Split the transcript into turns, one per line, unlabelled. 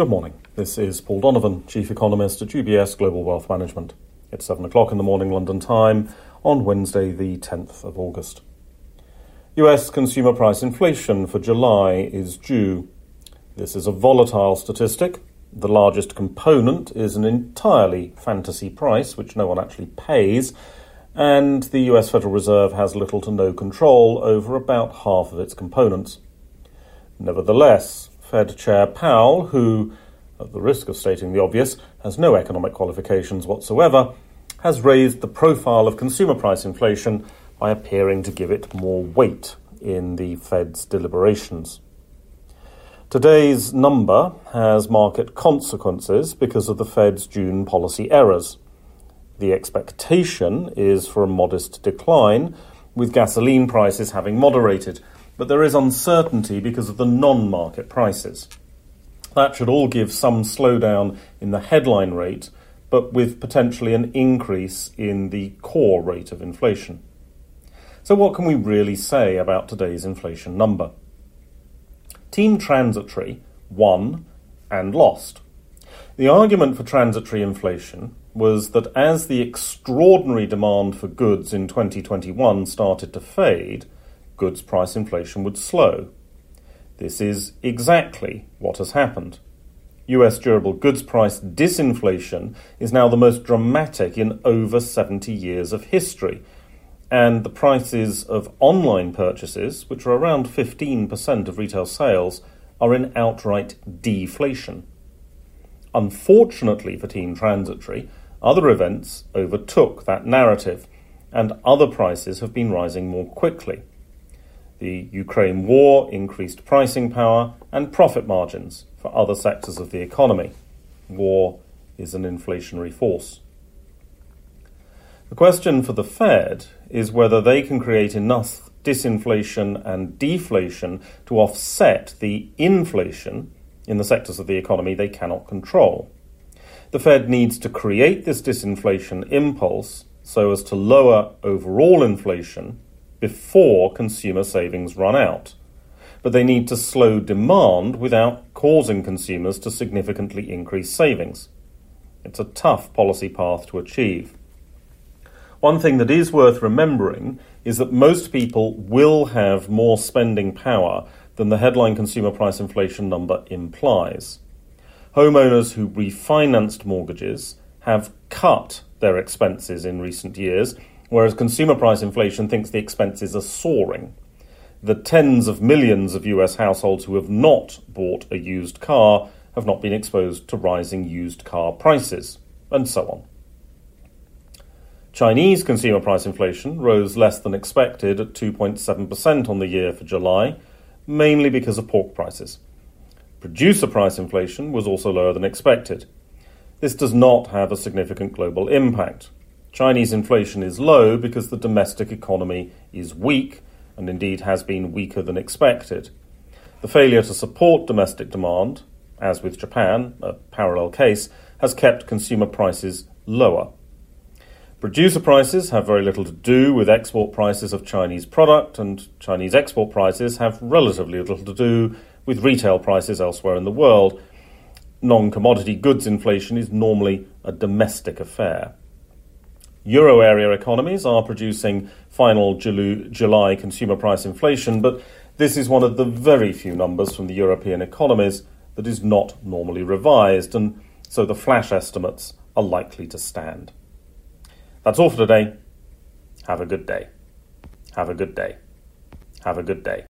Good morning. This is Paul Donovan, Chief Economist at UBS Global Wealth Management. It's 7 o'clock in the morning London time on Wednesday, the 10th of August. US consumer price inflation for July is due. This is a volatile statistic. The largest component is an entirely fantasy price, which no one actually pays, and the US Federal Reserve has little to no control over about half of its components. Nevertheless, Fed Chair Powell, who, at the risk of stating the obvious, has no economic qualifications whatsoever, has raised the profile of consumer price inflation by appearing to give it more weight in the Fed's deliberations. Today's number has market consequences because of the Fed's June policy errors. The expectation is for a modest decline, with gasoline prices having moderated, but there is uncertainty because of the non market prices. That should all give some slowdown in the headline rate, but with potentially an increase in the core rate of inflation. So, what can we really say about today's inflation number? Team Transitory won and lost. The argument for transitory inflation was that as the extraordinary demand for goods in 2021 started to fade, goods price inflation would slow. This is exactly what has happened. US durable goods price disinflation is now the most dramatic in over 70 years of history. And the prices of online purchases, which are around 15% of retail sales, are in outright deflation. Unfortunately for Team Transitory, other events overtook that narrative, and other prices have been rising more quickly. The Ukraine war increased pricing power and profit margins for other sectors of the economy. War is an inflationary force. The question for the Fed is whether they can create enough disinflation and deflation to offset the inflation in the sectors of the economy they cannot control. The Fed needs to create this disinflation impulse so as to lower overall inflation before consumer savings run out. But they need to slow demand without causing consumers to significantly increase savings. It's a tough policy path to achieve. One thing that is worth remembering is that most people will have more spending power than the headline consumer price inflation number implies. Homeowners who refinanced mortgages have cut their expenses in recent years whereas consumer price inflation thinks the expenses are soaring. The tens of millions of US households who have not bought a used car have not been exposed to rising used car prices, and so on. Chinese consumer price inflation rose less than expected at 2.7% on the year for July, mainly because of pork prices. Producer price inflation was also lower than expected. This does not have a significant global impact. Chinese inflation is low because the domestic economy is weak and indeed has been weaker than expected. The failure to support domestic demand, as with Japan, a parallel case, has kept consumer prices lower. Producer prices have very little to do with export prices of Chinese product, and Chinese export prices have relatively little to do with retail prices elsewhere in the world. Non commodity goods inflation is normally a domestic affair. Euro area economies are producing final July consumer price inflation, but this is one of the very few numbers from the European economies that is not normally revised, and so the flash estimates are likely to stand. That's all for today. Have a good day. Have a good day. Have a good day.